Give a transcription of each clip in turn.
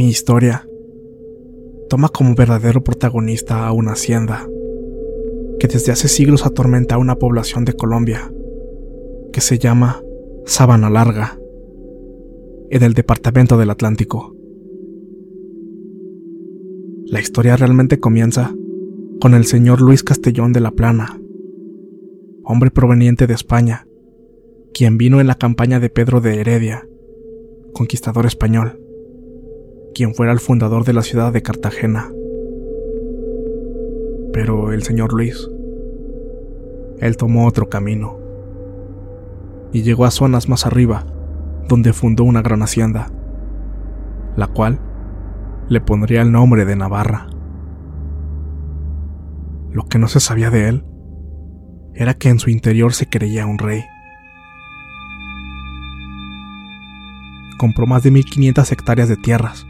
Mi historia toma como verdadero protagonista a una hacienda que desde hace siglos atormenta a una población de Colombia que se llama Sabana Larga, en el departamento del Atlántico. La historia realmente comienza con el señor Luis Castellón de la Plana, hombre proveniente de España, quien vino en la campaña de Pedro de Heredia, conquistador español, quien fuera el fundador de la ciudad de Cartagena. Pero el señor Luis, él tomó otro camino y llegó a zonas más arriba, donde fundó una gran hacienda, la cual le pondría el nombre de Navarra. Lo que no se sabía de él era que en su interior se creía un rey. Compró más de 1500 hectáreas de tierras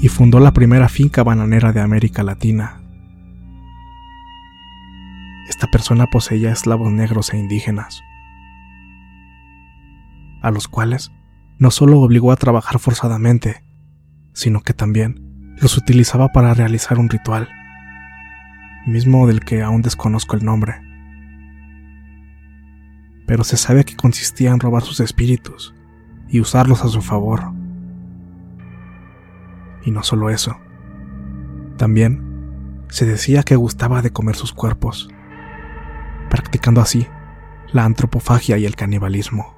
y fundó la primera finca bananera de América Latina. Esta persona poseía esclavos negros e indígenas, a los cuales no solo obligó a trabajar forzadamente, sino que también los utilizaba para realizar un ritual, mismo del que aún desconozco el nombre. Pero se sabe que consistía en robar sus espíritus y usarlos a su favor. Y no solo eso, también se decía que gustaba de comer sus cuerpos, practicando así la antropofagia y el canibalismo.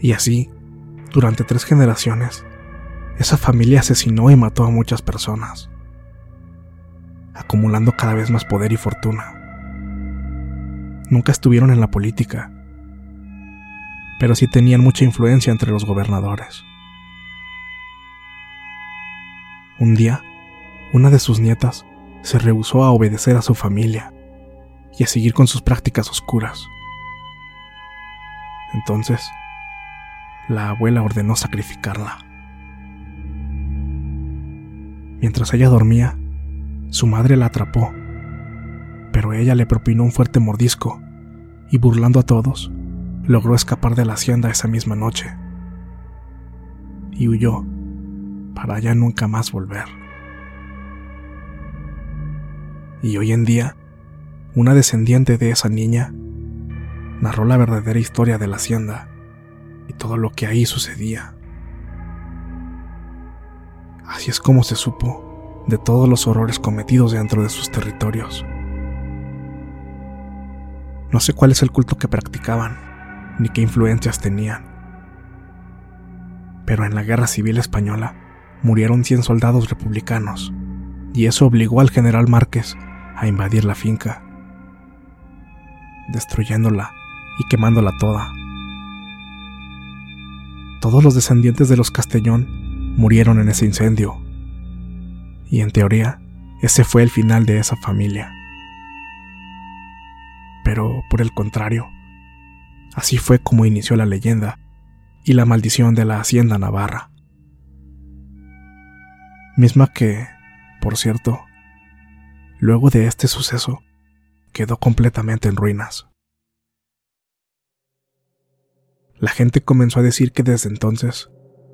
Y así, durante tres generaciones, esa familia asesinó y mató a muchas personas, acumulando cada vez más poder y fortuna. Nunca estuvieron en la política, pero sí tenían mucha influencia entre los gobernadores. Un día, una de sus nietas se rehusó a obedecer a su familia y a seguir con sus prácticas oscuras. Entonces, la abuela ordenó sacrificarla. Mientras ella dormía, su madre la atrapó, pero ella le propinó un fuerte mordisco y burlando a todos, logró escapar de la hacienda esa misma noche y huyó para ya nunca más volver. Y hoy en día, una descendiente de esa niña narró la verdadera historia de la hacienda y todo lo que ahí sucedía. Así es como se supo de todos los horrores cometidos dentro de sus territorios. No sé cuál es el culto que practicaban, ni qué influencias tenían. Pero en la Guerra Civil Española murieron 100 soldados republicanos, y eso obligó al general Márquez a invadir la finca, destruyéndola y quemándola toda. Todos los descendientes de los Castellón murieron en ese incendio, y en teoría ese fue el final de esa familia. Pero, por el contrario, así fue como inició la leyenda y la maldición de la hacienda navarra. Misma que, por cierto, luego de este suceso, quedó completamente en ruinas. La gente comenzó a decir que desde entonces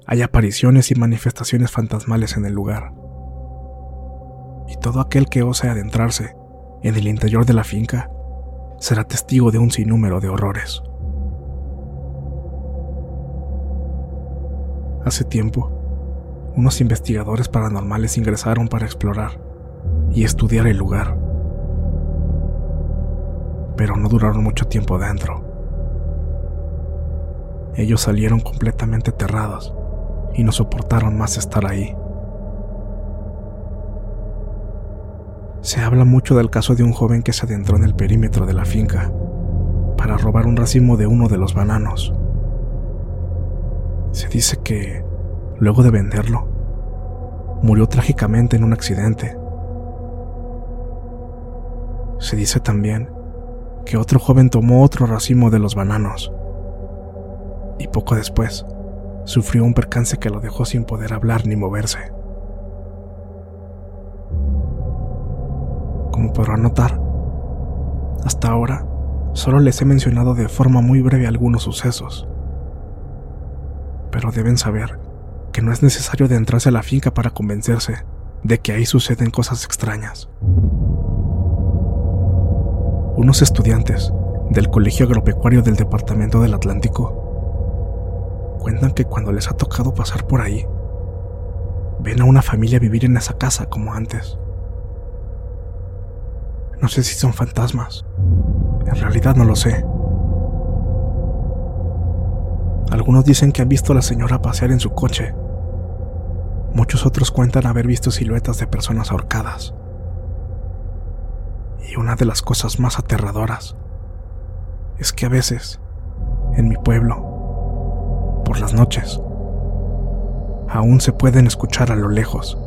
hay apariciones y manifestaciones fantasmales en el lugar. Y todo aquel que ose adentrarse en el interior de la finca será testigo de un sinnúmero de horrores. Hace tiempo, unos investigadores paranormales ingresaron para explorar y estudiar el lugar. Pero no duraron mucho tiempo dentro. Ellos salieron completamente aterrados y no soportaron más estar ahí. Se habla mucho del caso de un joven que se adentró en el perímetro de la finca para robar un racimo de uno de los bananos. Se dice que, luego de venderlo, murió trágicamente en un accidente. Se dice también que otro joven tomó otro racimo de los bananos y poco después sufrió un percance que lo dejó sin poder hablar ni moverse. Como podrán notar, hasta ahora solo les he mencionado de forma muy breve algunos sucesos. Pero deben saber que no es necesario adentrarse a la finca para convencerse de que ahí suceden cosas extrañas. Unos estudiantes del Colegio Agropecuario del Departamento del Atlántico cuentan que cuando les ha tocado pasar por ahí, ven a una familia vivir en esa casa como antes. No sé si son fantasmas. En realidad no lo sé. Algunos dicen que han visto a la señora pasear en su coche. Muchos otros cuentan haber visto siluetas de personas ahorcadas. Y una de las cosas más aterradoras es que a veces, en mi pueblo, por las noches, aún se pueden escuchar a lo lejos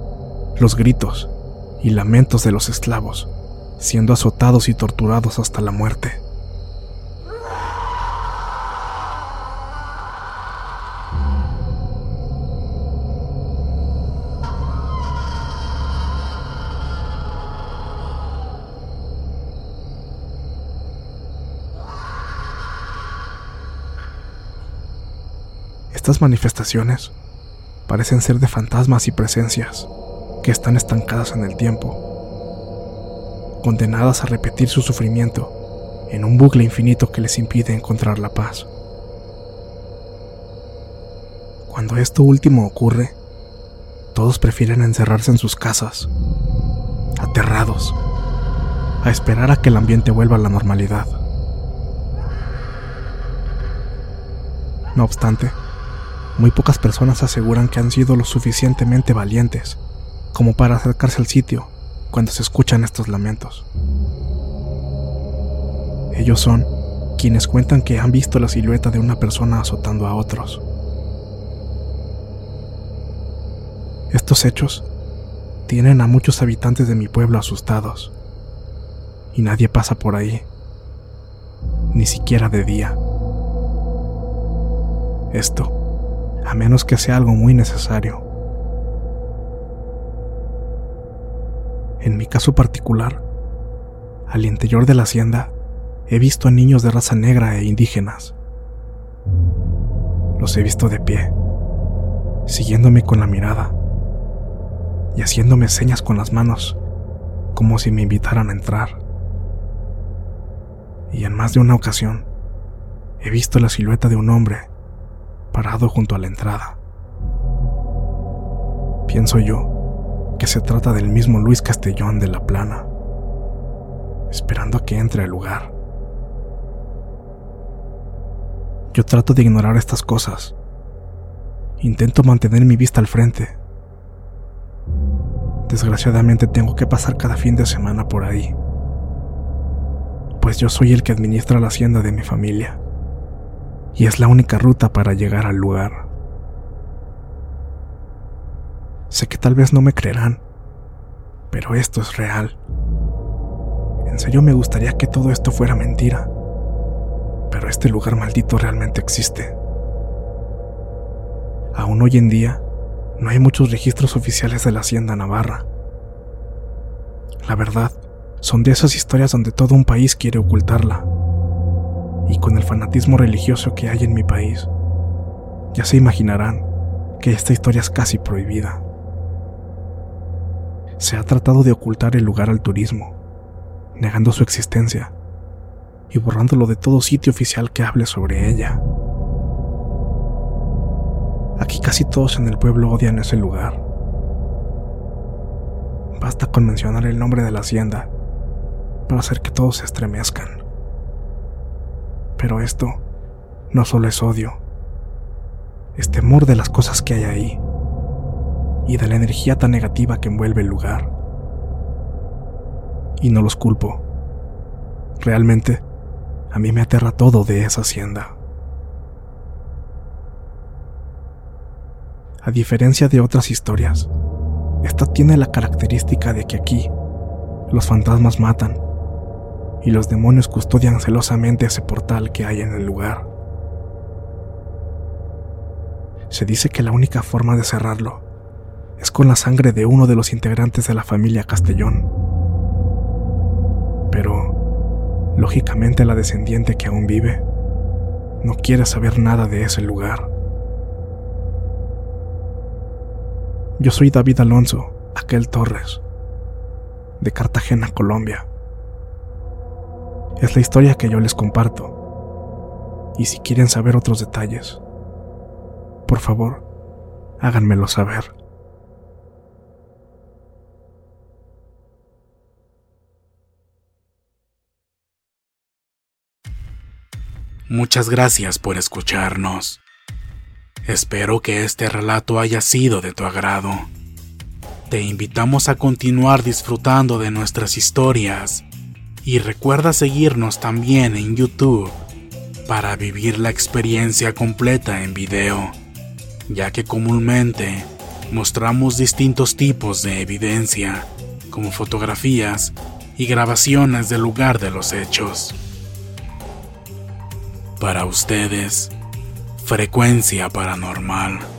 los gritos y lamentos de los esclavos siendo azotados y torturados hasta la muerte. Estas manifestaciones parecen ser de fantasmas y presencias que están estancadas en el tiempo condenadas a repetir su sufrimiento en un bucle infinito que les impide encontrar la paz. Cuando esto último ocurre, todos prefieren encerrarse en sus casas, aterrados, a esperar a que el ambiente vuelva a la normalidad. No obstante, muy pocas personas aseguran que han sido lo suficientemente valientes como para acercarse al sitio cuando se escuchan estos lamentos. Ellos son quienes cuentan que han visto la silueta de una persona azotando a otros. Estos hechos tienen a muchos habitantes de mi pueblo asustados y nadie pasa por ahí, ni siquiera de día. Esto, a menos que sea algo muy necesario. En mi caso particular, al interior de la hacienda, he visto niños de raza negra e indígenas. Los he visto de pie, siguiéndome con la mirada y haciéndome señas con las manos, como si me invitaran a entrar. Y en más de una ocasión, he visto la silueta de un hombre parado junto a la entrada. Pienso yo que se trata del mismo Luis Castellón de la Plana, esperando a que entre al lugar. Yo trato de ignorar estas cosas Intento mantener mi vista al frente. Desgraciadamente tengo que pasar cada fin de semana por ahí, pues yo soy el que administra la hacienda de mi familia, y es la única ruta para llegar al lugar. Sé que tal vez no me creerán, pero esto es real. En serio me gustaría que todo esto fuera mentira, pero este lugar maldito realmente existe. Aún hoy en día, no hay muchos registros oficiales de la Hacienda Navarra. La verdad, son de esas historias donde todo un país quiere ocultarla. Con el fanatismo religioso que hay en mi país, ya se imaginarán que esta historia es casi prohibida. Se ha tratado de ocultar el lugar al turismo, negando su existencia y borrándolo de todo sitio oficial que hable sobre ella. Aquí casi todos en el pueblo odian ese lugar. Basta con mencionar el nombre de la hacienda para hacer que todos se estremezcan. Pero esto no solo es odio, es temor de las cosas que hay ahí y de la energía tan negativa que envuelve el lugar. Y no los culpo. Realmente, a mí me aterra todo de esa hacienda. A diferencia de otras historias, esta tiene la característica de que aquí los fantasmas matan y los demonios custodian celosamente ese portal que hay en el lugar. Se dice que la única forma de cerrarlo es con la sangre de uno de los integrantes de la familia Castellón. Pero, lógicamente la descendiente que aún vive no quiere saber nada de ese lugar. Yo soy David Alonso, aquel Torres, de Cartagena, Colombia. Es la historia que yo les comparto. Y si quieren saber otros detalles, por favor, háganmelo saber. Muchas gracias por escucharnos. Espero que este relato haya sido de tu agrado. Te invitamos a continuar disfrutando de nuestras historias y recuerda seguirnos también en YouTube para vivir la experiencia completa en video, ya que comúnmente mostramos distintos tipos de evidencia, como fotografías y grabaciones del lugar de los hechos. Para ustedes, Frecuencia paranormal.